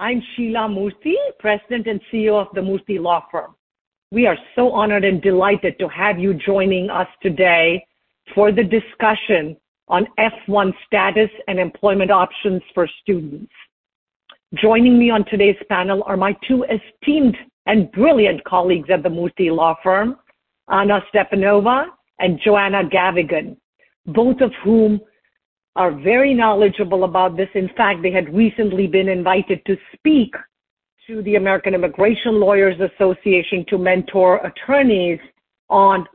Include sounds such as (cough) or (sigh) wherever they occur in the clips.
I'm Sheila Murthy, President and CEO of the Murthy Law Firm. We are so honored and delighted to have you joining us today for the discussion on F1 status and employment options for students. Joining me on today's panel are my two esteemed and brilliant colleagues at the Murthy Law Firm, Anna Stepanova and Joanna Gavigan, both of whom are very knowledgeable about this. In fact, they had recently been invited to speak to the American Immigration Lawyers Association to mentor attorneys on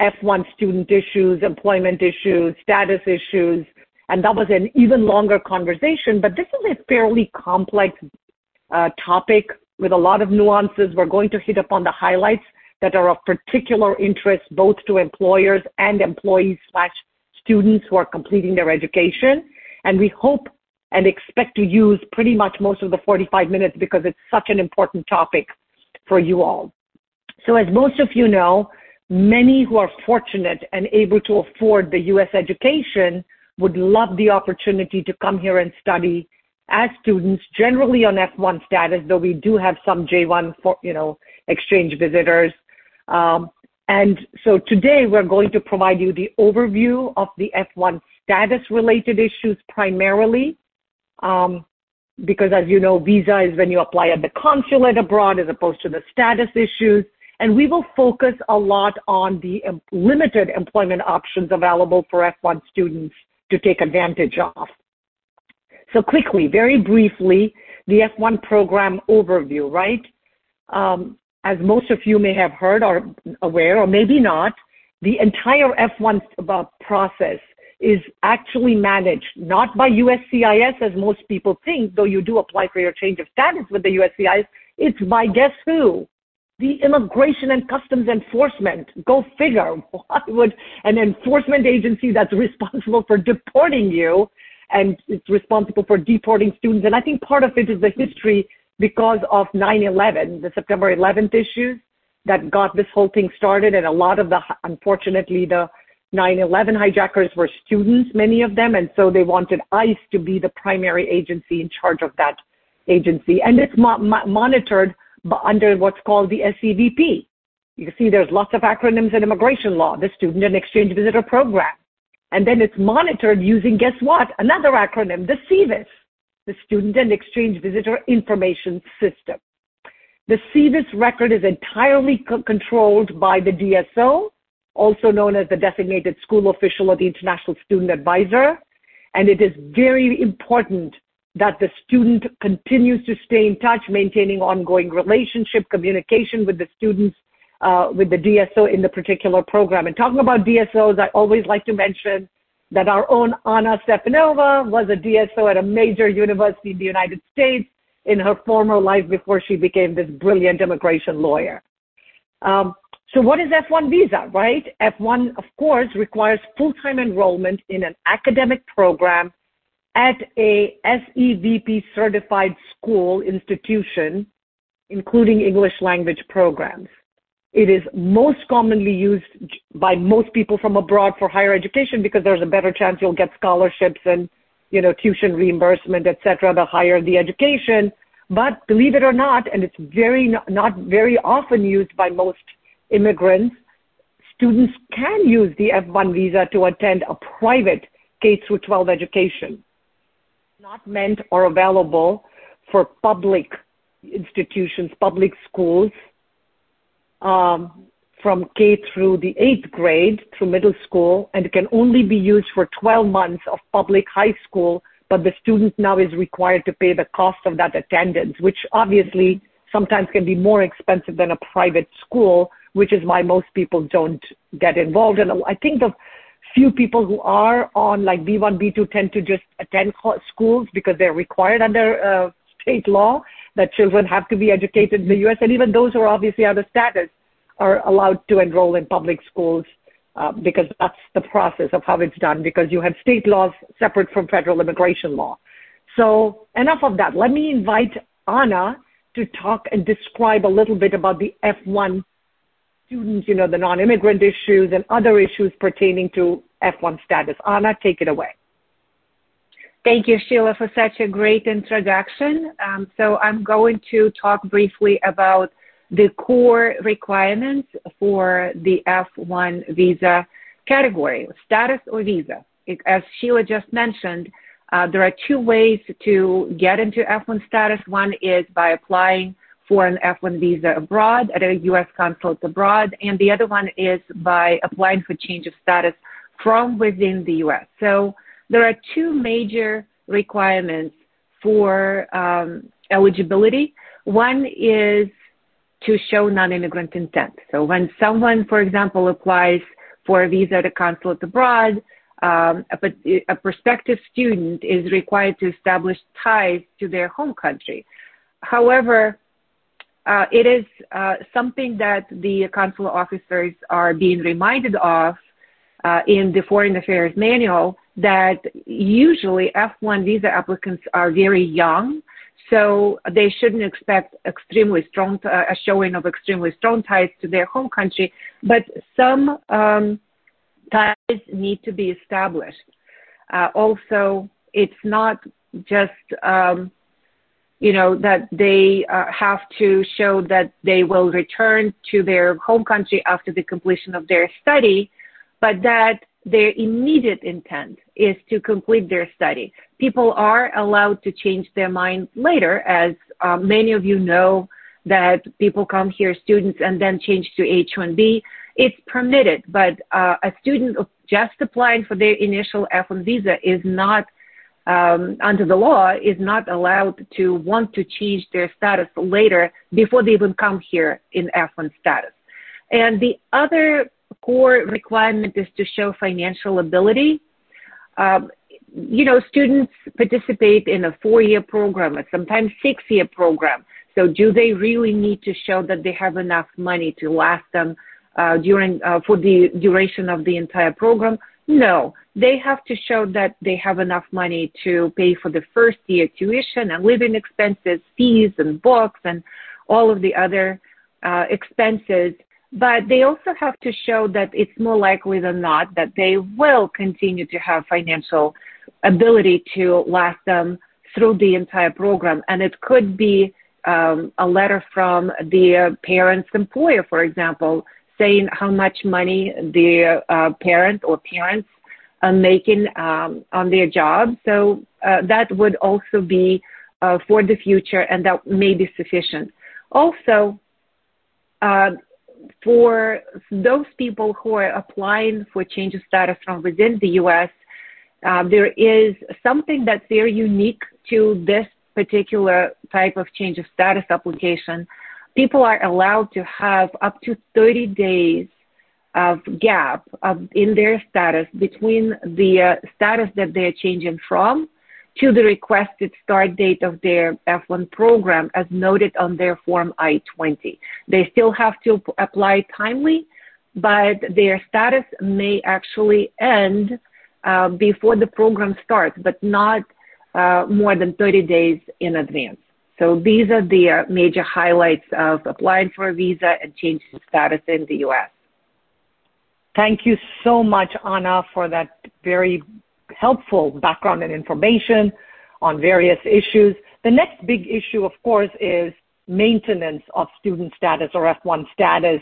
F1 student issues, employment issues, status issues, and that was an even longer conversation. But this is a fairly complex uh, topic with a lot of nuances. We're going to hit upon the highlights that are of particular interest both to employers and employees slash students who are completing their education. And we hope and expect to use pretty much most of the 45 minutes because it's such an important topic for you all. So as most of you know, many who are fortunate and able to afford the U.S. education would love the opportunity to come here and study as students, generally on F1 status, though we do have some J1 for, you know, exchange visitors. Um, and so today we're going to provide you the overview of the F1 status related issues primarily. Um, because as you know, visa is when you apply at the consulate abroad as opposed to the status issues. And we will focus a lot on the limited employment options available for F1 students to take advantage of. So quickly, very briefly, the F1 program overview, right? Um, as most of you may have heard or aware, or maybe not, the entire F1 uh, process is actually managed not by USCIS as most people think, though you do apply for your change of status with the USCIS. It's by guess who? The Immigration and Customs Enforcement. Go figure. (laughs) Why would an enforcement agency that's responsible for deporting you and it's responsible for deporting students? And I think part of it is the history because of 9/11, the September 11th issues that got this whole thing started, and a lot of the unfortunately the 9/11 hijackers were students, many of them, and so they wanted ICE to be the primary agency in charge of that agency, and it's mo- mo- monitored under what's called the SEVP. You can see there's lots of acronyms in immigration law, the Student and Exchange Visitor Program. And then it's monitored using, guess what? Another acronym, the SEVIS, the Student and Exchange Visitor Information System. The SEVIS record is entirely co- controlled by the DSO, also known as the designated school official or the international student advisor. And it is very important that the student continues to stay in touch, maintaining ongoing relationship, communication with the students, uh, with the DSO in the particular program. And talking about DSOs, I always like to mention that our own Anna Stepanova was a DSO at a major university in the United States in her former life before she became this brilliant immigration lawyer. Um, so what is F1 visa, right? F1, of course, requires full-time enrollment in an academic program at a SEVP certified school institution, including English language programs. It is most commonly used by most people from abroad for higher education because there's a better chance you'll get scholarships and, you know, tuition reimbursement, et cetera, the higher the education. But believe it or not, and it's very not very often used by most immigrants, students can use the F1 visa to attend a private K through 12 education. Not meant or available for public institutions, public schools, from K through the eighth grade through middle school, and it can only be used for 12 months of public high school, but the student now is required to pay the cost of that attendance, which obviously sometimes can be more expensive than a private school, which is why most people don't get involved. And I think the few people who are on like B1, B2 tend to just attend schools because they're required under uh, state law that children have to be educated in the U.S. and even those who are obviously out of status are allowed to enroll in public schools uh, because that's the process of how it's done because you have state laws separate from federal immigration law. So enough of that. Let me invite Anna to talk and describe a little bit about the F1 students, you know, the non-immigrant issues and other issues pertaining to F1 status. Anna, take it away. Thank you, Sheila, for such a great introduction. Um, so I'm going to talk briefly about the core requirements for the F1 visa category, status or visa. As Sheila just mentioned, uh, there are two ways to get into F1 status. One is by applying for an F1 visa abroad at a U.S. consulate abroad, and the other one is by applying for change of status from within the U.S. So there are two major requirements for um, eligibility. One is to show non-immigrant intent. So when someone, for example, applies for a visa at a consulate abroad, um, but a prospective student is required to establish ties to their home country. However, uh, it is uh, something that the consular officers are being reminded of uh, in the Foreign Affairs Manual that usually F1 visa applicants are very young, so they shouldn't expect extremely strong uh, a showing of extremely strong ties to their home country, but some um, ties need to be established. Uh, also, it's not just um, you know that they uh, have to show that they will return to their home country after the completion of their study, but that their immediate intent is to complete their study. People are allowed to change their mind later, as um, many of you know that people come here, students, and then change to H-1B. It's permitted, but uh, a student just applying for their initial F1 visa is not, um, under the law, is not allowed to want to change their status later before they even come here in F1 status. And the other core requirement is to show financial ability. Um, you know, students participate in a four-year program, or sometimes six-year program. So, do they really need to show that they have enough money to last them uh, during uh, for the duration of the entire program? No, they have to show that they have enough money to pay for the first year tuition and living expenses, fees and books, and all of the other uh, expenses but they also have to show that it's more likely than not that they will continue to have financial ability to last them through the entire program. And it could be um, a letter from the parent's employer, for example, saying how much money the uh, parent or parents are making um, on their job. So uh, that would also be uh, for the future, and that may be sufficient. Also, uh, for those people who are applying for change of status from within the U.S., uh, there is something that's very unique to this particular type of change of status application. People are allowed to have up to 30 days of gap of, in their status between the uh, status that they're changing from to the requested start date of their F1 program as noted on their Form I-20. They still have to apply timely, but their status may actually end uh, before the program starts, but not uh, more than 30 days in advance. So these are the uh, major highlights of applying for a visa and changing status in the U.S. Thank you so much, Anna, for that very helpful background and information on various issues. The next big issue, of course, is maintenance of student status or F1 status,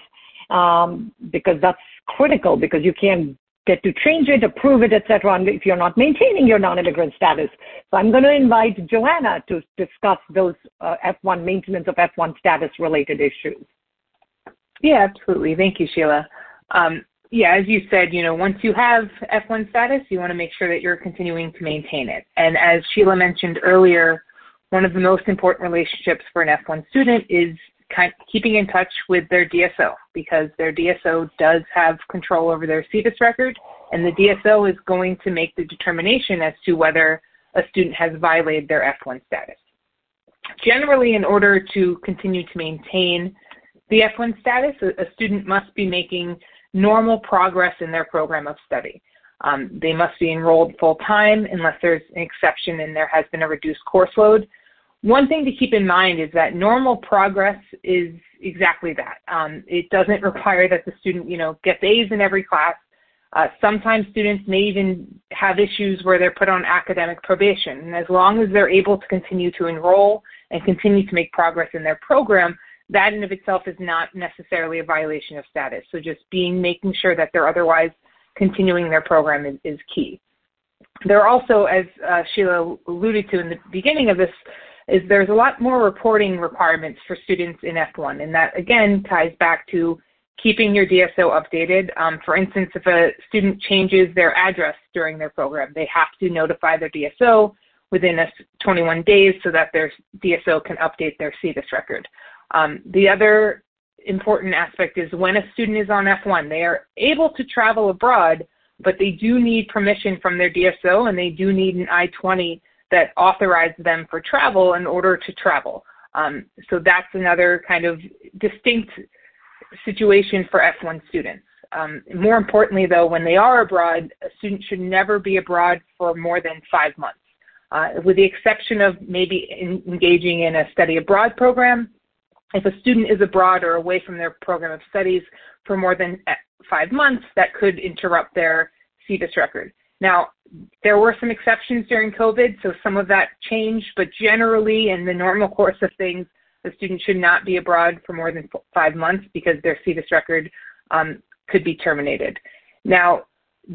um, because that's critical because you can't get to change it, approve it, etc. if you're not maintaining your non-immigrant status. So I'm going to invite Joanna to discuss those uh, F1 maintenance of F1 status related issues. Yeah, absolutely. Thank you, Sheila. Um, yeah, as you said, you know, once you have F1 status, you want to make sure that you're continuing to maintain it. And as Sheila mentioned earlier, one of the most important relationships for an F1 student is kind of keeping in touch with their DSO because their DSO does have control over their SEVIS record, and the DSO is going to make the determination as to whether a student has violated their F1 status. Generally, in order to continue to maintain the F1 status, a student must be making normal progress in their program of study. Um, they must be enrolled full time unless there's an exception and there has been a reduced course load. One thing to keep in mind is that normal progress is exactly that. Um, it doesn't require that the student, you know, gets A's in every class. Uh, sometimes students may even have issues where they're put on academic probation. And as long as they're able to continue to enroll and continue to make progress in their program, that in of itself is not necessarily a violation of status. So just being making sure that they're otherwise continuing their program is, is key. There are also, as uh, Sheila alluded to in the beginning of this, is there's a lot more reporting requirements for students in F1, and that again ties back to keeping your DSO updated. Um, for instance, if a student changes their address during their program, they have to notify their DSO within a 21 days so that their DSO can update their SEVIS record. Um, the other important aspect is when a student is on F1, they are able to travel abroad, but they do need permission from their DSO and they do need an I-20 that authorizes them for travel in order to travel. Um, so that's another kind of distinct situation for F1 students. Um, more importantly, though, when they are abroad, a student should never be abroad for more than five months. Uh, with the exception of maybe in, engaging in a study abroad program, if a student is abroad or away from their program of studies for more than uh, five months, that could interrupt their SEVIS record. Now, there were some exceptions during COVID, so some of that changed, but generally in the normal course of things, the student should not be abroad for more than five months because their SEVIS record um, could be terminated. Now,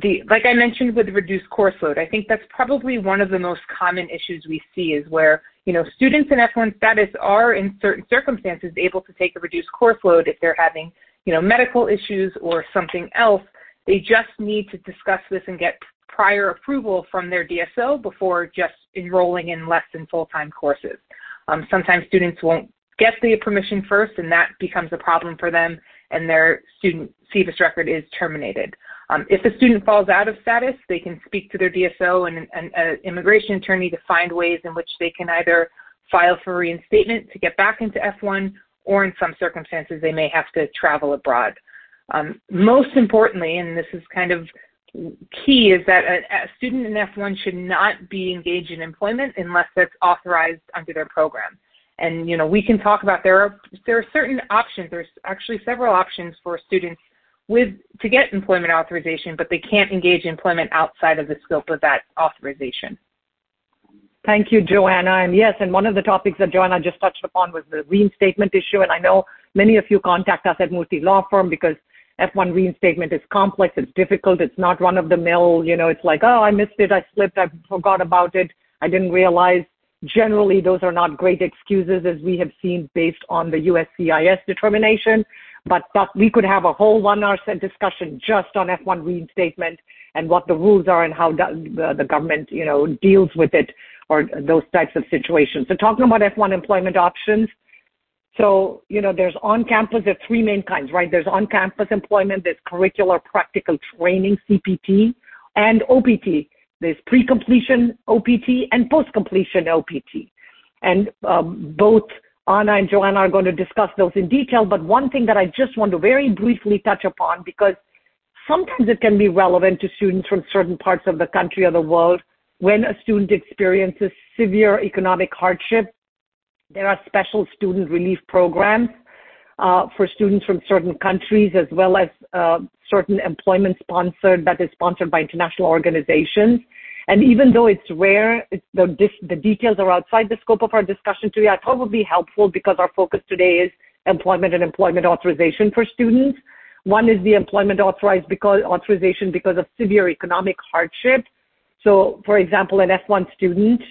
the, like I mentioned with reduced course load, I think that's probably one of the most common issues we see is where, you know, students in F1 status are in certain circumstances able to take a reduced course load if they're having, you know, medical issues or something else. They just need to discuss this and get prior approval from their DSO before just enrolling in less than full-time courses. Um, sometimes students won't get the permission first and that becomes a problem for them and their student SEVIS record is terminated. Um, if a student falls out of status, they can speak to their DSO and an immigration attorney to find ways in which they can either file for reinstatement to get back into F1 or in some circumstances they may have to travel abroad. Um, most importantly, and this is kind of key is that a, a, student in F1 should not be engaged in employment unless that's authorized under their program. And you know, we can talk about there are there are certain options. There's actually several options for students with to get employment authorization, but they can't engage employment outside of the scope of that authorization. Thank you, Joanna. And yes, and one of the topics that Joanna just touched upon was the reinstatement issue. And I know many of you contact us at Murthy Law Firm because F1 reinstatement is complex, it's difficult, it's not run of the mill, you know, it's like, oh, I missed it, I slipped, I forgot about it, I didn't realize. Generally, those are not great excuses as we have seen based on the USCIS determination, but that we could have a whole one hour discussion just on F1 reinstatement and what the rules are and how the government, you know, deals with it or those types of situations. So talking about F1 employment options, so, you know, there's on-campus, there's three main kinds, right? There's on-campus employment, there's curricular practical training, CPT, and OPT. There's pre-completion OPT and post-completion OPT. And um, both Anna and Joanna are going to discuss those in detail, but one thing that I just want to very briefly touch upon, because sometimes it can be relevant to students from certain parts of the country or the world when a student experiences severe economic hardship there are special student relief programs uh, for students from certain countries as well as uh, certain employment sponsored that is sponsored by international organizations. And even though it's rare, it's the, the details are outside the scope of our discussion today. I thought it would be helpful because our focus today is employment and employment authorization for students. One is the employment authorized because authorization because of severe economic hardship. So, for example, an F1 student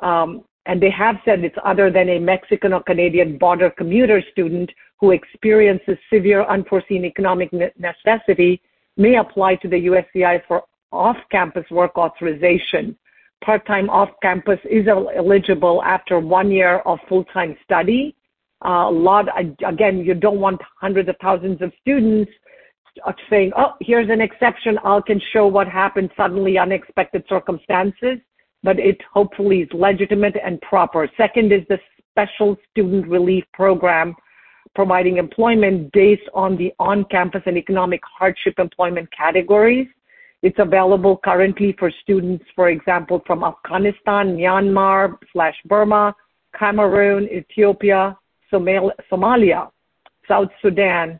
um, and they have said it's other than a Mexican or Canadian border commuter student who experiences severe unforeseen economic necessity may apply to the USCI for off-campus work authorization. Part-time off-campus is eligible after one year of full-time study. Uh, a lot, again, you don't want hundreds of thousands of students saying, oh, here's an exception. I can show what happened suddenly, unexpected circumstances but it hopefully is legitimate and proper. Second is the special student relief program providing employment based on the on-campus and economic hardship employment categories. It's available currently for students, for example, from Afghanistan, Myanmar slash Burma, Cameroon, Ethiopia, Somalia, South Sudan,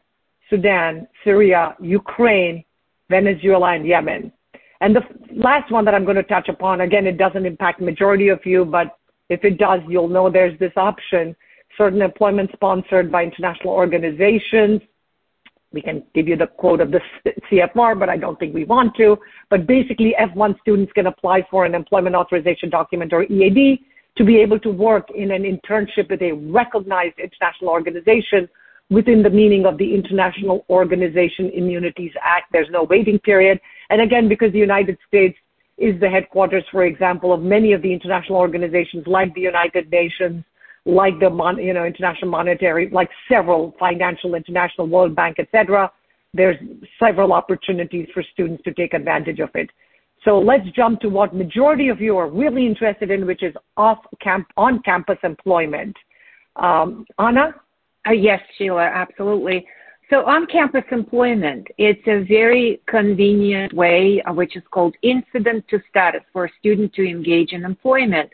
Sudan, Syria, Ukraine, Venezuela, and Yemen. And the last one that I'm going to touch upon, again, it doesn't impact majority of you, but if it does, you'll know there's this option. Certain employment sponsored by international organizations. We can give you the quote of the CFR, but I don't think we want to. But basically, F1 students can apply for an employment authorization document or EAD to be able to work in an internship with a recognized international organization within the meaning of the International Organization Immunities Act. There's no waiting period. And again, because the United States is the headquarters, for example, of many of the international organizations like the United Nations, like the Mon- you know International Monetary, like several financial international World Bank, etc. There's several opportunities for students to take advantage of it. So let's jump to what majority of you are really interested in, which is off camp on campus employment. Um, Anna? Uh, yes, Sheila, absolutely. So on-campus employment, it's a very convenient way, uh, which is called incident to status, for a student to engage in employment.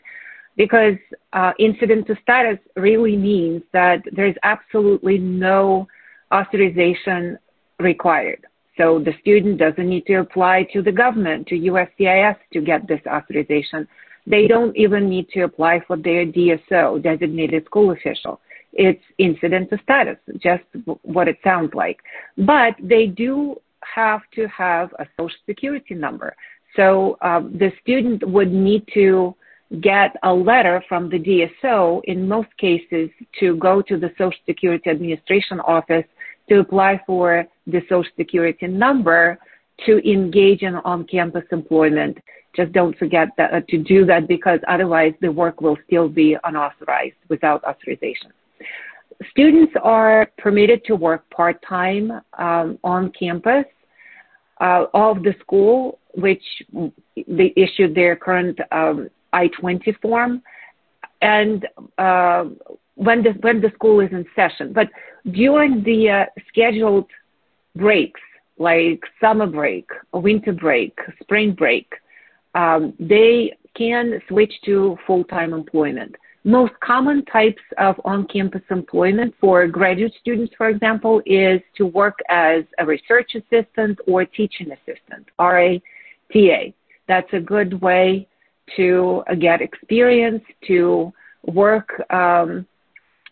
Because uh, incident to status really means that there's absolutely no authorization required. So the student doesn't need to apply to the government, to USCIS to get this authorization. They don't even need to apply for their DSO, designated school official. It's incident to status, just what it sounds like. But they do have to have a social security number. So um, the student would need to get a letter from the DSO in most cases to go to the Social Security Administration office to apply for the Social Security number to engage in on-campus employment. Just don't forget that, uh, to do that because otherwise the work will still be unauthorized without authorization. Students are permitted to work part-time um, on campus uh, of the school, which they issued their current um, I-20 form, and uh, when the when the school is in session. But during the uh, scheduled breaks, like summer break, winter break, spring break, um, they can switch to full-time employment. Most common types of on-campus employment for graduate students, for example, is to work as a research assistant or teaching assistant, RATA. That's a good way to get experience, to work um,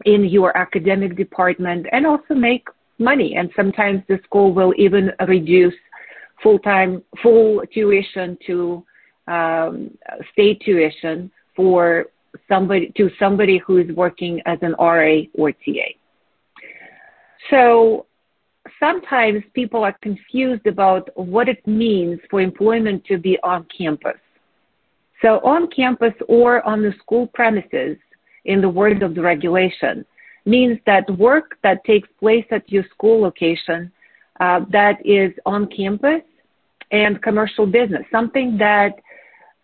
in your academic department and also make money. And sometimes the school will even reduce full-time, full tuition to um, state tuition for somebody to somebody who is working as an RA or TA. So sometimes people are confused about what it means for employment to be on campus. So on campus or on the school premises in the words of the regulation means that work that takes place at your school location uh, that is on campus and commercial business, something that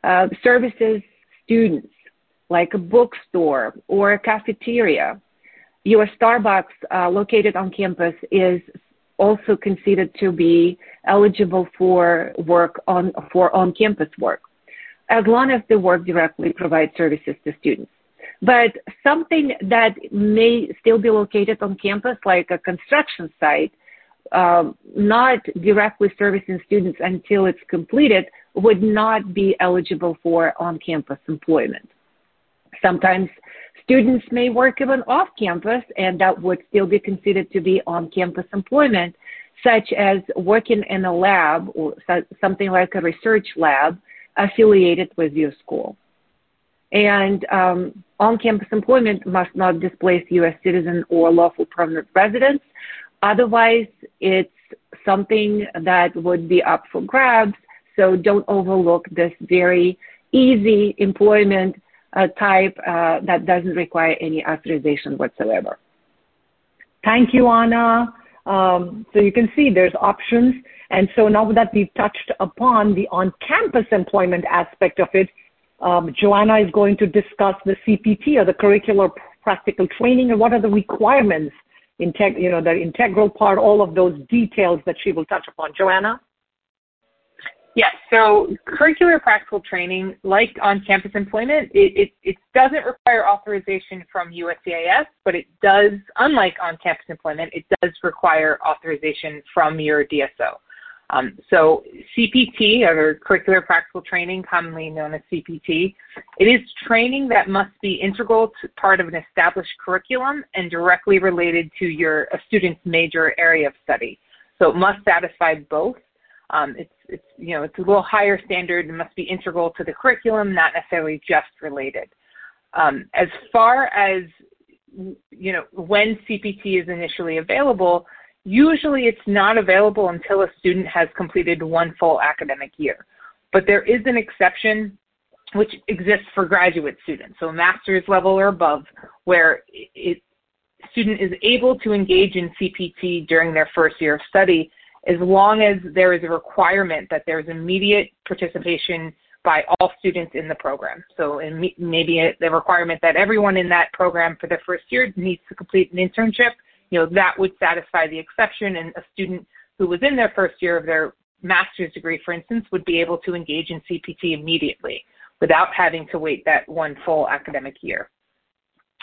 uh, services students, like a bookstore or a cafeteria. Your Starbucks uh, located on campus is also considered to be eligible for work on for on-campus work, as long as the work directly provides services to students. But something that may still be located on campus, like a construction site, uh, not directly servicing students until it's completed, would not be eligible for on-campus employment. Sometimes students may work even off campus, and that would still be considered to be on-campus employment, such as working in a lab or something like a research lab affiliated with your school. And um, on-campus employment must not displace U.S. citizen or lawful permanent residents. Otherwise, it's something that would be up for grabs. So don't overlook this very easy employment uh, type uh, that doesn't require any authorization whatsoever. Thank you, Anna. Um, so you can see there's options. And so now that we've touched upon the on-campus employment aspect of it, um, Joanna is going to discuss the CPT or the curricular practical training and what are the requirements, integ- you know, the integral part, all of those details that she will touch upon. Joanna? Yes, so curricular practical training, like on-campus employment, it, it, it, doesn't require authorization from USCIS, but it does, unlike on-campus employment, it does require authorization from your DSO. Um, so CPT, or curricular practical training, commonly known as CPT, it is training that must be integral to part of an established curriculum and directly related to your a student's major area of study. So it must satisfy both um, it's it's you know it's a little higher standard and must be integral to the curriculum, not necessarily just related. Um, as far as you know when CPT is initially available, usually it's not available until a student has completed one full academic year. But there is an exception which exists for graduate students, so master's level or above, where it, student is able to engage in CPT during their first year of study as long as there is a requirement that there's immediate participation by all students in the program. So maybe the requirement that everyone in that program for their first year needs to complete an internship, you know, that would satisfy the exception and a student who was in their first year of their master's degree, for instance, would be able to engage in CPT immediately without having to wait that one full academic year.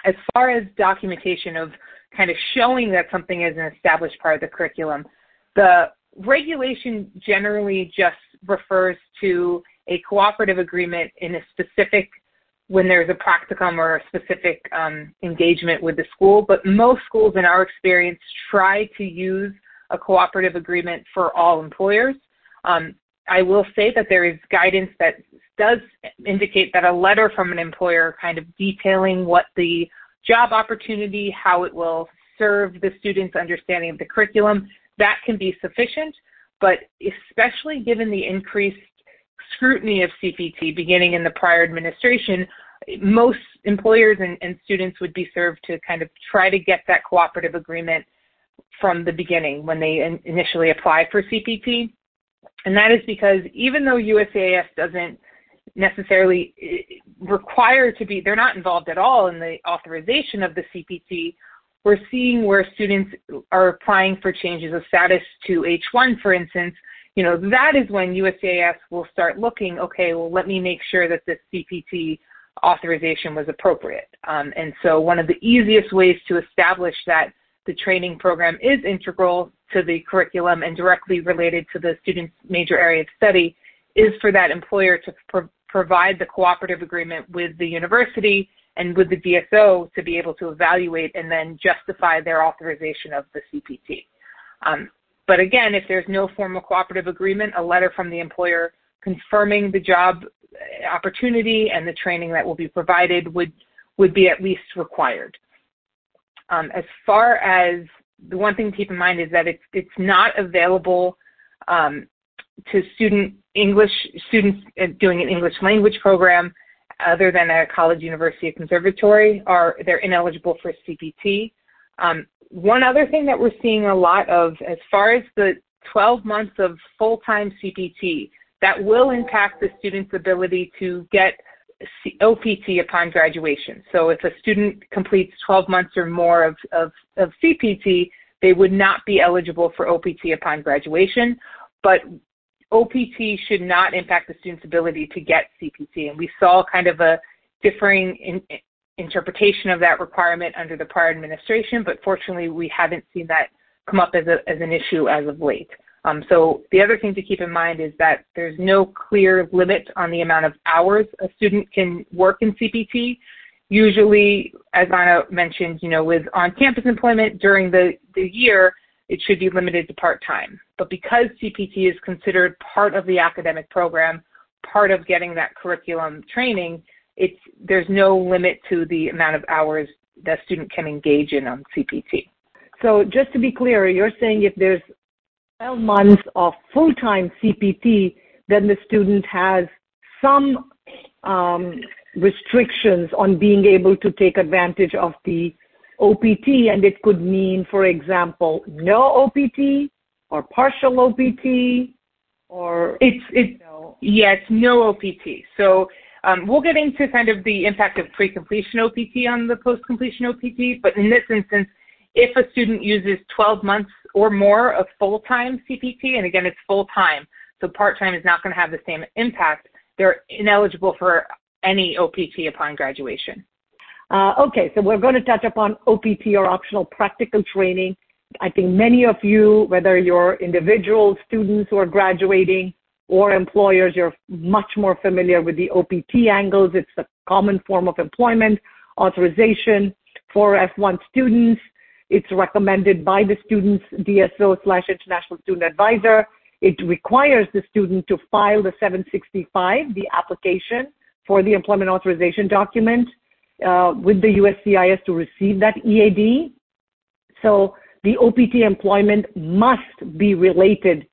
As far as documentation of kind of showing that something is an established part of the curriculum, the regulation generally just refers to a cooperative agreement in a specific when there's a practicum or a specific um, engagement with the school, but most schools in our experience try to use a cooperative agreement for all employers. Um, I will say that there is guidance that does indicate that a letter from an employer kind of detailing what the job opportunity, how it will serve the student's understanding of the curriculum, that can be sufficient, but especially given the increased scrutiny of CPT beginning in the prior administration, most employers and, and, students would be served to kind of try to get that cooperative agreement from the beginning when they in, initially apply for CPT. And that is because even though USCIS doesn't necessarily eh, require to be, they're not involved at all in the authorization of the CPT, we're seeing where students are applying for changes of status to H1, for instance, you know, that is when USCIS will start looking, okay, well, let me make sure that this CPT authorization was appropriate. Um, and so one of the easiest ways to establish that the training program is integral to the curriculum and directly related to the student's major area of study is for that employer to pro- provide the cooperative agreement with the university and with the DSO to be able to evaluate and then justify their authorization of the CPT. Um, but again, if there's no formal cooperative agreement, a letter from the employer confirming the job opportunity and the training that will be provided would would be at least required. Um, as far as the one thing to keep in mind is that it's it's not available um, to student English students uh, doing an English language program other than a college, university, or conservatory are they're ineligible for CPT. Um, one other thing that we're seeing a lot of, as far as the 12 months of full-time CPT, that will impact the student's ability to get OPT upon graduation. So if a student completes 12 months or more of, of, of CPT, they would not be eligible for OPT upon graduation. But OPT should not impact the student's ability to get CPT. And we saw kind of a differing in, interpretation of that requirement under the prior administration, but fortunately we haven't seen that come up as, a, as an issue as of late. Um, so the other thing to keep in mind is that there's no clear limit on the amount of hours a student can work in CPT. Usually, as Anna mentioned, you know, with on-campus employment during the, the year, it should be limited to part-time. But because CPT is considered part of the academic program, part of getting that curriculum training, it's, there's no limit to the amount of hours that student can engage in on CPT. So just to be clear, you're saying if there's 12 months of full-time CPT, then the student has some um, restrictions on being able to take advantage of the OPT, and it could mean, for example, no OPT or partial OPT or it's it's you know. no OPT. So Um, we'll get into kind of the impact of pre-completion OPT on the post-completion OPT, but in this instance, if a student uses 12 months or more of full-time CPT, and again, it's full-time, so part-time is not going to have the same impact, they're ineligible for any OPT upon graduation. Uh, okay, so we're going to touch upon OPT or optional practical training. I think many of you, whether you're individual students who are graduating or employers, you're much more familiar with the OPT angles. It's a common form of employment authorization for F1 students. It's recommended by the student's DSO slash international student advisor. It requires the student to file the 765, the application for the employment authorization document uh, with the USCIS to receive that EAD. So the OPT employment must be related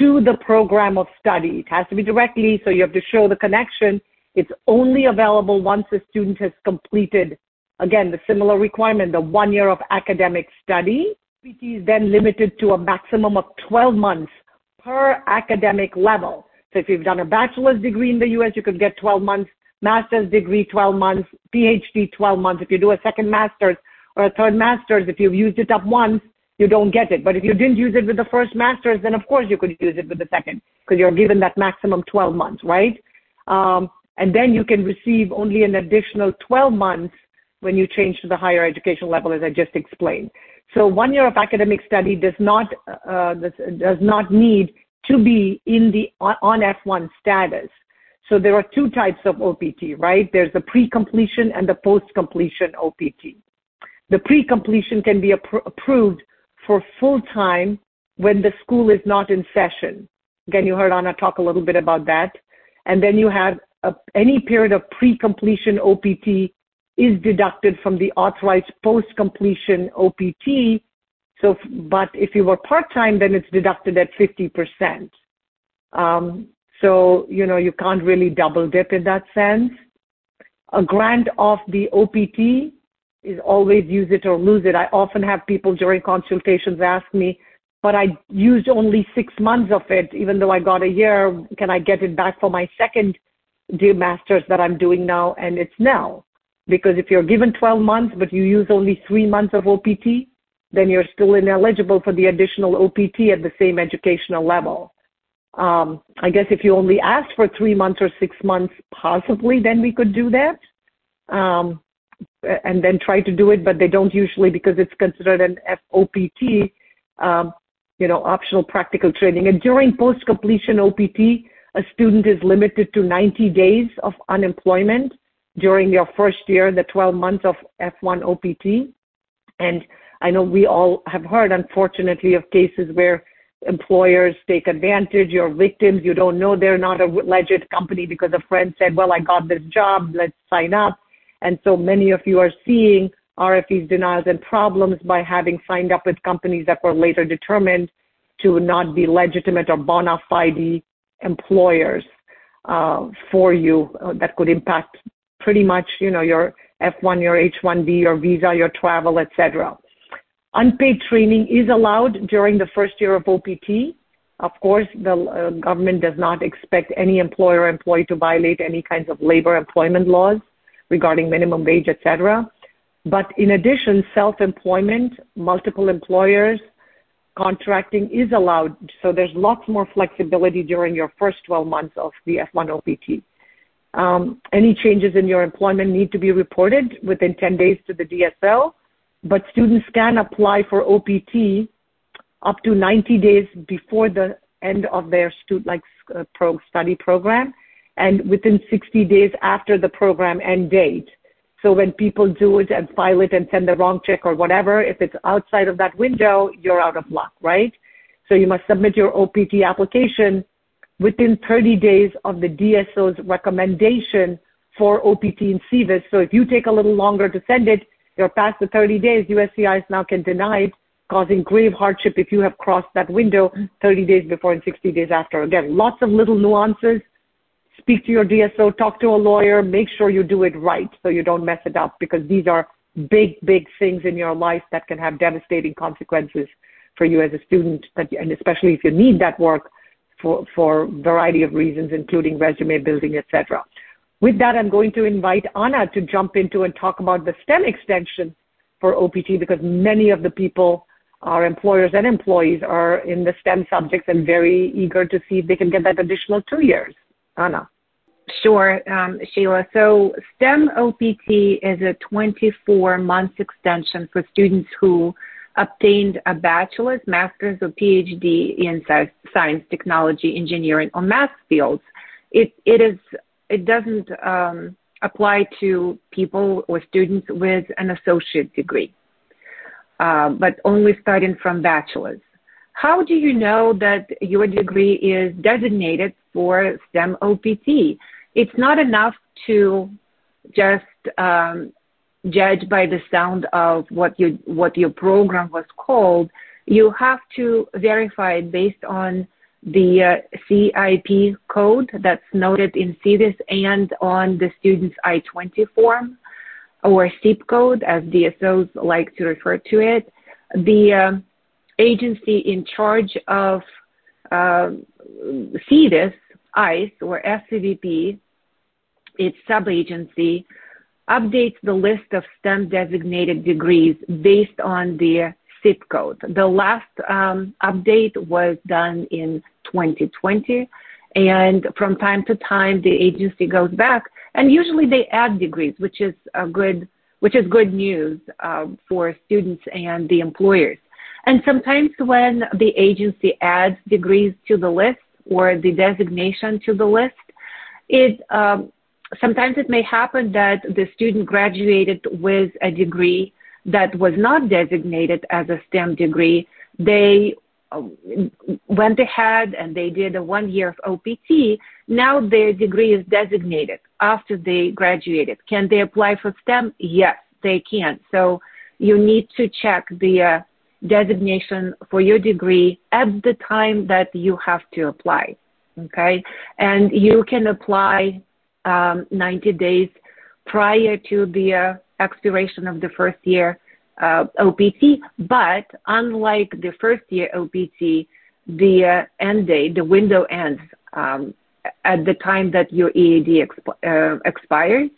to the program of study. It has to be directly, so you have to show the connection. It's only available once a student has completed, again, the similar requirement, the one year of academic study. OPT is then limited to a maximum of 12 months per academic level. So if you've done a bachelor's degree in the US, you could get 12 months, master's degree 12 months, PhD 12 months. If you do a second master's or a third master's, if you've used it up once, you don't get it. But if you didn't use it with the first master's, then of course you could use it with the second because you're given that maximum 12 months, right? Um, and then you can receive only an additional 12 months when you change to the higher education level, as I just explained. So one year of academic study does not uh, does not need to be in the on F1 status. So there are two types of OPT, right? There's the pre-completion and the post-completion OPT. The pre-completion can be appro- approved for full time when the school is not in session. Again, you heard Anna talk a little bit about that. And then you have a, any period of pre-completion OPT is deducted from the authorized post-completion OPT. So, but if you were part-time, then it's deducted at 50%. Um, so, you know, you can't really double dip in that sense. A grant of the OPT is always use it or lose it. I often have people during consultations ask me, but I used only six months of it, even though I got a year. Can I get it back for my second masters that I'm doing now? And it's no, because if you're given 12 months, but you use only three months of OPT, then you're still ineligible for the additional OPT at the same educational level. Um, I guess if you only asked for three months or six months, possibly then we could do that. Um, and then try to do it, but they don't usually because it's considered an FOPT, um, you know, optional practical training. And during post-completion OPT, a student is limited to 90 days of unemployment during your first year, the 12 months of F1 OPT. And I know we all have heard, unfortunately, of cases where employers take advantage, you're victims, you don't know they're not a legit company because a friend said, well, I got this job, let's sign up and so many of you are seeing RFEs, denials, and problems by having signed up with companies that were later determined to not be legitimate or bona fide employers uh, for you uh, that could impact pretty much, you know, your F1, your H1B, your visa, your travel, etc. Unpaid training is allowed during the first year of OPT. Of course, the uh, government does not expect any employer or employee to violate any kinds of labor employment laws regarding minimum wage, etc. But in addition, self-employment, multiple employers, contracting is allowed. So there's lots more flexibility during your first 12 months of the F1 OPT. Um, any changes in your employment need to be reported within 10 days to the DSL, but students can apply for OPT up to 90 days before the end of their uh, study program and within 60 days after the program end date. So when people do it and file it and send the wrong check or whatever, if it's outside of that window, you're out of luck, right? So you must submit your OPT application within 30 days of the DSO's recommendation for OPT and. So if you take a little longer to send it, you're past the 30 days, USCIS now can deny it, causing grave hardship if you have crossed that window 30 days before and 60 days after. Again, lots of little nuances speak to your DSO, talk to a lawyer, make sure you do it right so you don't mess it up because these are big, big things in your life that can have devastating consequences for you as a student, and especially if you need that work for, a variety of reasons, including resume building, etc. With that, I'm going to invite Anna to jump into and talk about the STEM extension for OPT because many of the people, our employers and employees, are in the STEM subjects and very eager to see if they can get that additional two years. Anna. Sure, um, Sheila. So STEM OPT is a 24 month extension for students who obtained a bachelor's, master's, or PhD in science, technology, engineering, or math fields. It, it is it doesn't um, apply to people or students with an associate degree, uh, but only starting from bachelor's. How do you know that your degree is designated for STEM OPT? It's not enough to just um, judge by the sound of what you what your program was called. You have to verify it based on the uh, CIP code that's noted in SEVIS and on the student's I-20 form or SIP code, as DSOs like to refer to it. The uh, agency in charge of uh, SEVIS, ICE, or SEVP, its sub-agency, updates the list of STEM designated degrees based on the SIP code. The last um, update was done in 2020, and from time to time the agency goes back, and usually they add degrees, which is good which is good news uh, for students and the employers. And sometimes when the agency adds degrees to the list or the designation to the list, it um, sometimes it may happen that the student graduated with a degree that was not designated as a STEM degree, they um, went ahead and they did a one year of OPT. Now their degree is designated after they graduated. Can they apply for STEM? Yes, they can. So you need to check the uh, designation for your degree at the time that you have to apply. Okay. And you can apply 90 days prior to the uh, expiration of the first year uh, OPT. But unlike the first year OPT, the uh, end date, the window ends um, at the time that your EAD exp- expires.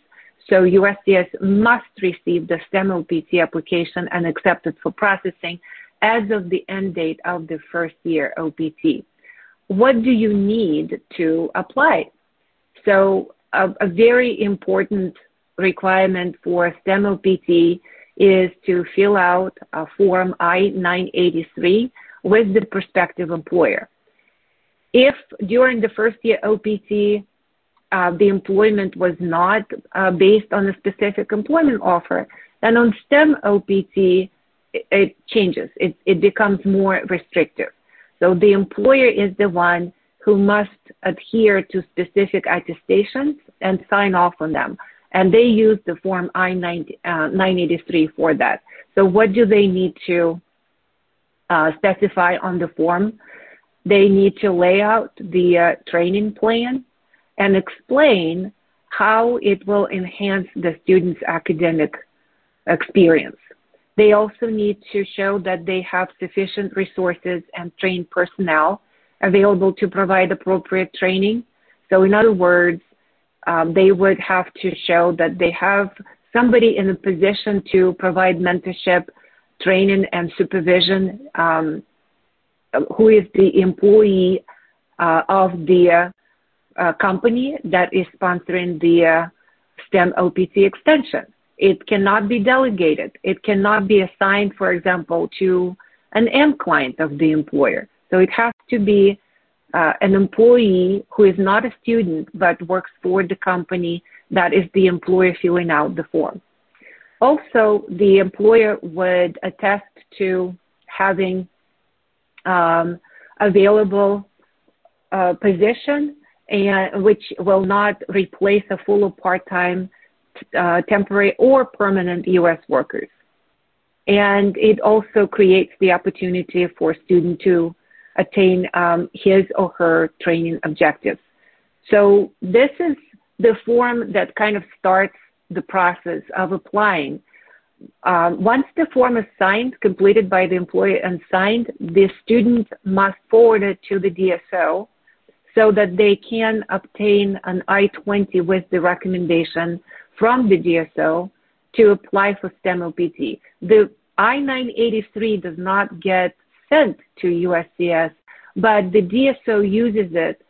So USCIS must receive the STEM OPT application and accept it for processing as of the end date of the first year OPT. What do you need to apply? So a, very important requirement for STEM OPT is to fill out a Form I-983 with the prospective employer. If during the first year OPT, uh, the employment was not uh, based on a specific employment offer, then on STEM OPT, it, changes. It, it becomes more restrictive. So the employer is the one who must adhere to specific attestations and sign off on them and they use the form I-983 uh, for that. So what do they need to uh, specify on the form? They need to lay out the uh, training plan and explain how it will enhance the student's academic experience. They also need to show that they have sufficient resources and trained personnel available to provide appropriate training. So in other words, um, they would have to show that they have somebody in a position to provide mentorship, training, and supervision um, who is the employee uh, of the uh, company that is sponsoring the uh, STEM OPT extension. It cannot be delegated. It cannot be assigned, for example, to an end client of the employer. So it has to be uh, an employee who is not a student but works for the company that is the employer filling out the form. Also, the employer would attest to having um, available uh, position and which will not replace a full or part-time, uh, temporary or permanent U.S. workers. And it also creates the opportunity for student to attain um, his or her training objectives. So this is the form that kind of starts the process of applying. Um, once the form is signed, completed by the employer and signed, the student must forward it to the DSO so that they can obtain an I-20 with the recommendation from the DSO to apply for STEM OPT. The I-983 does not get sent to USCIS, but the DSO uses it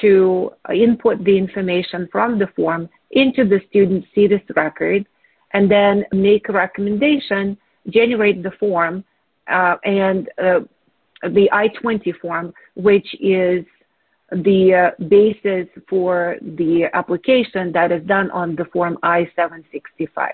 to input the information from the form into the student SEVIS record and then make a recommendation, generate the form, uh, and uh, the I-20 form, which is the uh, basis for the application that is done on the form I-765.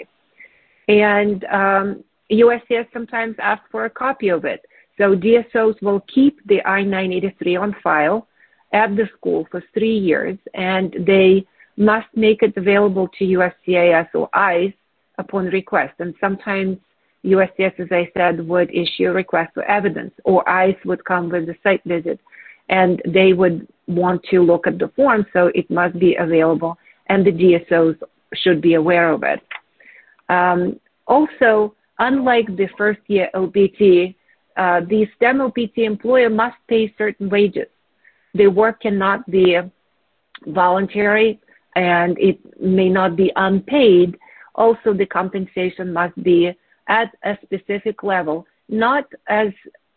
And um, USCIS sometimes asks for a copy of it. So DSOs will keep the I-983 on file at the school for three years, and they must make it available to USCIS or ICE upon request. And sometimes USCIS, as I said, would issue a request for evidence, or ICE would come with a site visit, and they would want to look at the form, so it must be available, and the DSOs should be aware of it. Um, also, unlike the first year OPT, uh, the STEM OPT employer must pay certain wages. The work cannot be voluntary and it may not be unpaid. Also, the compensation must be at a specific level, not as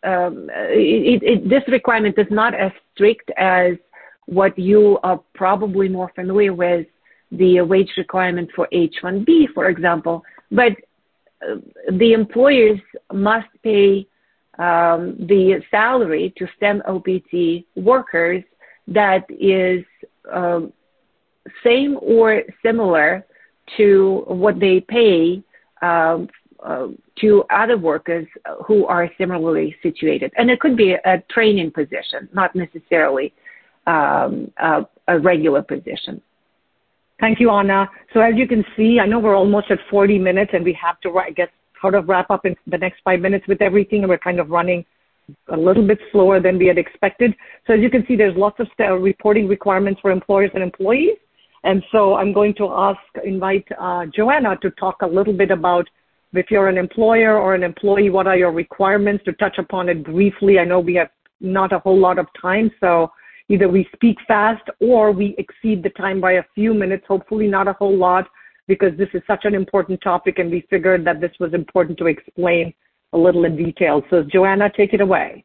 um, it, it, this requirement is not as strict as what you are probably more familiar with the wage requirement for H-1B, for example. But uh, the employers must pay the salary to STEM OPT workers that is um, same or similar to what they pay um, uh, to other workers who are similarly situated. And it could be a training position, not necessarily um, a, regular position. Thank you, Anna. So as you can see, I know we're almost at 40 minutes and we have to, guess, sort of wrap up in the next five minutes with everything, and we're kind of running a little bit slower than we had expected. So as you can see, there's lots of reporting requirements for employers and employees. And so I'm going to ask, invite uh, Joanna to talk a little bit about if you're an employer or an employee, what are your requirements to touch upon it briefly. I know we have not a whole lot of time, so either we speak fast or we exceed the time by a few minutes, hopefully not a whole lot, because this is such an important topic and we figured that this was important to explain a little in detail. So Joanna, take it away.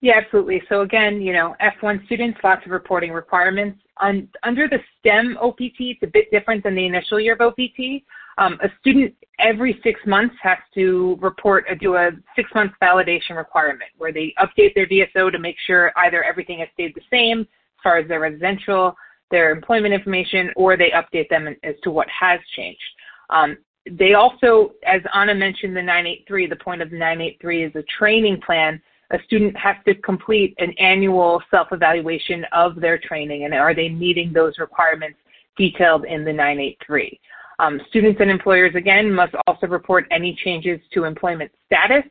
Yeah, absolutely. So again, you know, F1 students, lots of reporting requirements. On, under the STEM OPT, it's a bit different than the initial year of OPT. Um, a student every six months has to report, uh, do a six month validation requirement where they update their DSO to make sure either everything has stayed the same as far as their residential, their employment information, or they update them as to what has changed. Um, they also, as Anna mentioned, the 983, the point of the 983 is a training plan. A student has to complete an annual self-evaluation of their training, and are they meeting those requirements detailed in the 983. Um, students and employers, again, must also report any changes to employment status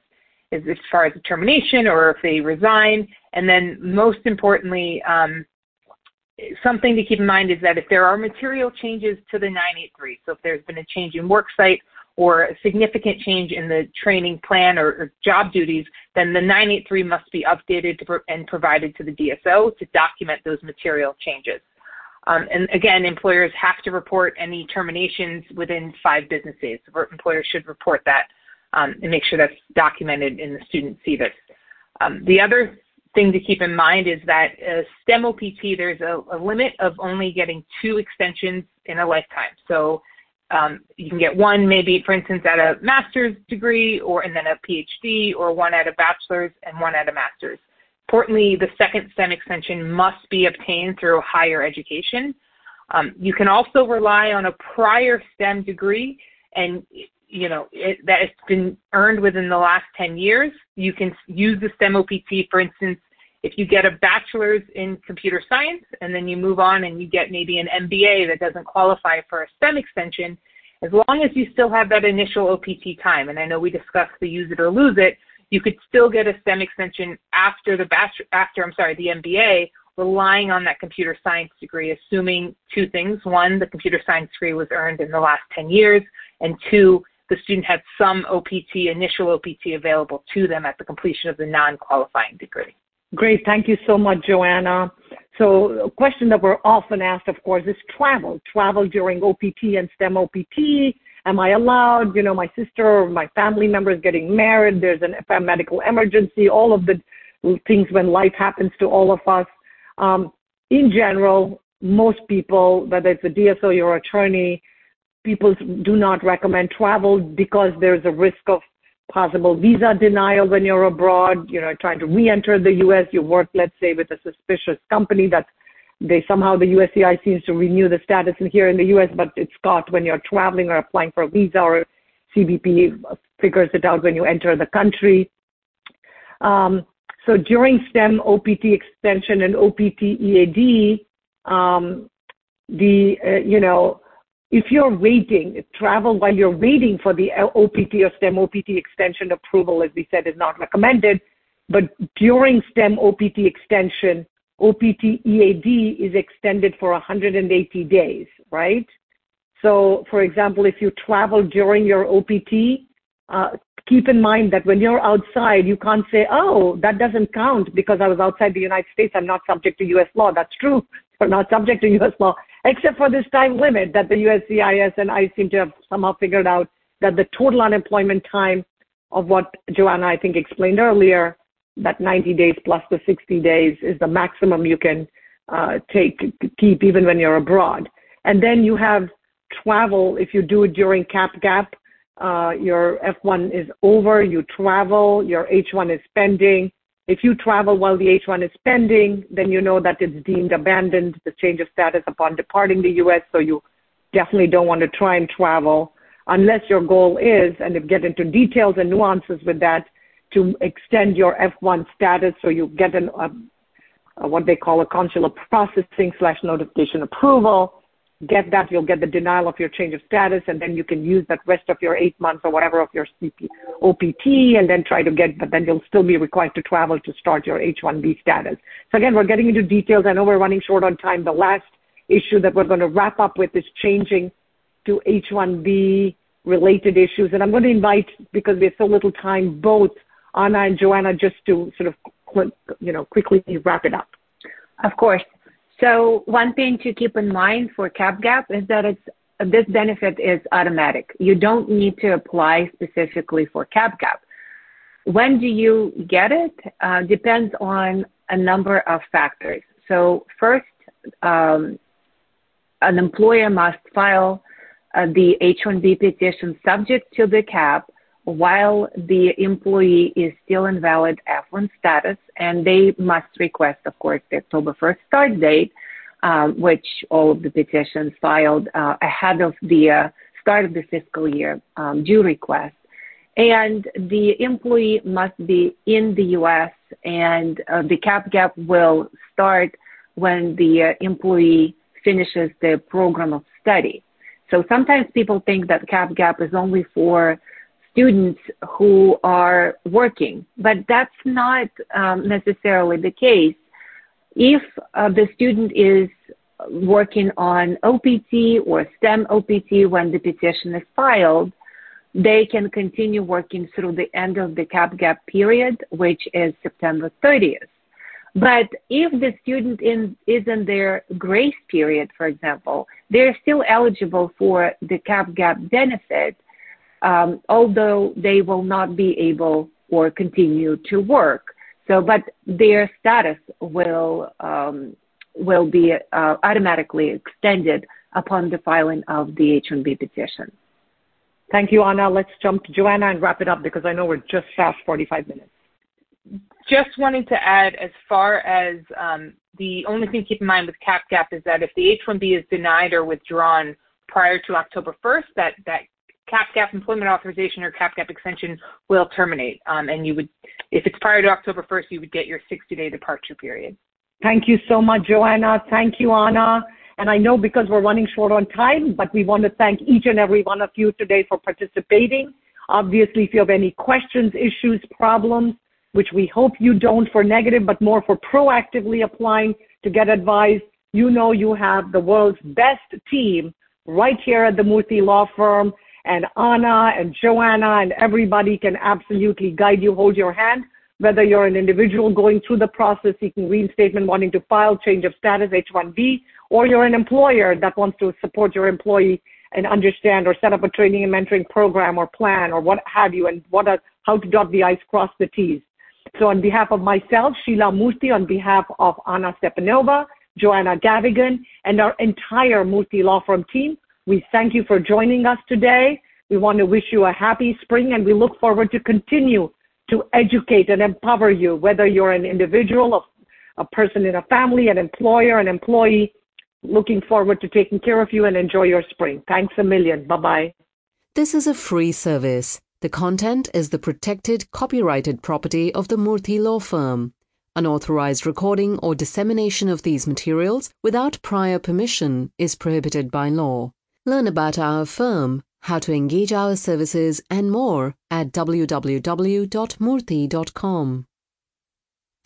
as, far as termination or if they resign. And then most importantly, um, something to keep in mind is that if there are material changes to the 983, so if there's been a change in work site or a significant change in the training plan or, or job duties, then the 983 must be updated pro- and provided to the DSO to document those material changes. Um, and again, employers have to report any terminations within five business days. Employers should report that um, and make sure that's documented in the student SEVIS. Um, the other thing to keep in mind is that uh, STEM OPT, there's a, a, limit of only getting two extensions in a lifetime. So um, you can get one maybe, for instance, at a master's degree or and then a PhD or one at a bachelor's and one at a master's. Importantly, the second STEM extension must be obtained through higher education. Um, you can also rely on a prior STEM degree and you know it, that has been earned within the last 10 years. You can use the STEM OPT, for instance, if you get a bachelor's in computer science and then you move on and you get maybe an MBA that doesn't qualify for a STEM extension, as long as you still have that initial OPT time, and I know we discussed the use it or lose it, you could still get a STEM extension after the bachelor, after I'm sorry, the MBA, relying on that computer science degree, assuming two things: one, the computer science degree was earned in the last 10 years, and two, the student had some OPT, initial OPT available to them at the completion of the non-qualifying degree. Great. Thank you so much, Joanna. so a question that we're often asked, of course, is travel. Travel during OPT and STEM OPT. Am I allowed? You know, my sister or my family member is getting married. There's a medical emergency. All of the things when life happens to all of us. Um, in general, most people, whether it's a DSO your attorney, people do not recommend travel because there's a risk of possible visa denial when you're abroad, you know, trying to re-enter the U.S. You work, let's say, with a suspicious company that they somehow the USCIS seems to renew the status here in the U.S., but it's caught when you're traveling or applying for a visa or CBP figures it out when you enter the country. Um, so during STEM OPT extension and OPT EAD, um, the uh, you know if you're waiting, travel while you're waiting for the OPT or STEM OPT extension approval, as we said, is not recommended. But during STEM OPT extension, OPT EAD is extended for 180 days, right? So, for example, if you travel during your OPT, uh, keep in mind that when you're outside, you can't say, oh, that doesn't count because I was outside the United States. I'm not subject to U.S. law. That's true. (laughs) You're not subject to U.S. law except for this time limit that the USCIS and ICE seem to have somehow figured out that the total unemployment time of what Joanna, I think, explained earlier, that 90 days plus the 60 days is the maximum you can uh, take, keep even when you're abroad. And then you have travel, if you do it during cap gap, uh, your F1 is over, you travel, your H1 is pending, if you travel while the H-1 is pending, then you know that it's deemed abandoned, the change of status upon departing the U.S., so you definitely don't want to try and travel unless your goal is, and if get into details and nuances with that, to extend your F1 status so you get an, uh, uh, what they call a consular processing slash notification approval, get that, you'll get the denial of your change of status, and then you can use that rest of your eight months or whatever of your CP, OPT, and then try to get, but then you'll still be required to travel to start your H-1B status. So again, we're getting into details. I know we're running short on time. The last issue that we're going to wrap up with is changing to H-1B related issues. And I'm going to invite, because we have so little time, both Anna and Joanna just to sort of, you know, quickly wrap it up. Of course. So one thing to keep in mind for cap gap is that it's this benefit is automatic. You don't need to apply specifically for cap gap. When do you get it? Uh, depends on a number of factors. So first, um, an employer must file uh, the H-1B petition subject to the cap while the employee is still in valid F1 status, and they must request, of course, the October 1st start date, um, which all of the petitions filed uh, ahead of the uh, start of the fiscal year um, due request. And the employee must be in the U.S., and uh, the cap gap will start when the uh, employee finishes the program of study. So sometimes people think that cap gap is only for students who are working, but that's not um, necessarily the case. If uh, the student is working on OPT or STEM OPT when the petition is filed, they can continue working through the end of the cap gap period, which is September 30th. But if the student in, is in their grace period, for example, they're still eligible for the cap gap benefit although they will not be able or continue to work. So, but their status will um, will be uh, automatically extended upon the filing of the H-1B petition. Thank you, Anna. Let's jump to Joanna and wrap it up because I know we're just past 45 minutes. Just wanting to add, as far as um, the only thing to keep in mind with cap gap is that if the H-1B is denied or withdrawn prior to October 1st, that that that cap gap employment authorization or cap gap extension will terminate. Um, and you would, if it's prior to October 1st, you would get your 60 day departure period. Thank you so much, Joanna. Thank you, Anna. And I know because we're running short on time, but we want to thank each and every one of you today for participating. Obviously, if you have any questions, issues, problems, which we hope you don't for negative, but more for proactively applying to get advice, you know you have the world's best team right here at the Murthy Law Firm and Anna and Joanna and everybody can absolutely guide you, hold your hand. whether you're an individual going through the process seeking reinstatement, wanting to file change of status H-1B, or you're an employer that wants to support your employee and understand or set up a training and mentoring program or plan or what have you, and what are, how to dot the i's, cross the t's. So on behalf of myself, Sheila Murthy, on behalf of Anna Stepanova, Joanna Gavigan, and our entire Murthy Law Firm team, we thank you for joining us today. We want to wish you a happy spring, and we look forward to continue to educate and empower you, whether you're an individual, a, a person in a family, an employer, an employee. Looking forward to taking care of you and enjoy your spring. Thanks a million. Bye bye. This is a free service. The content is the protected copyrighted property of the Murthy Law Firm. Unauthorized recording or dissemination of these materials without prior permission is prohibited by law. Learn about our firm, how to engage our services, and more at www.murthy.com.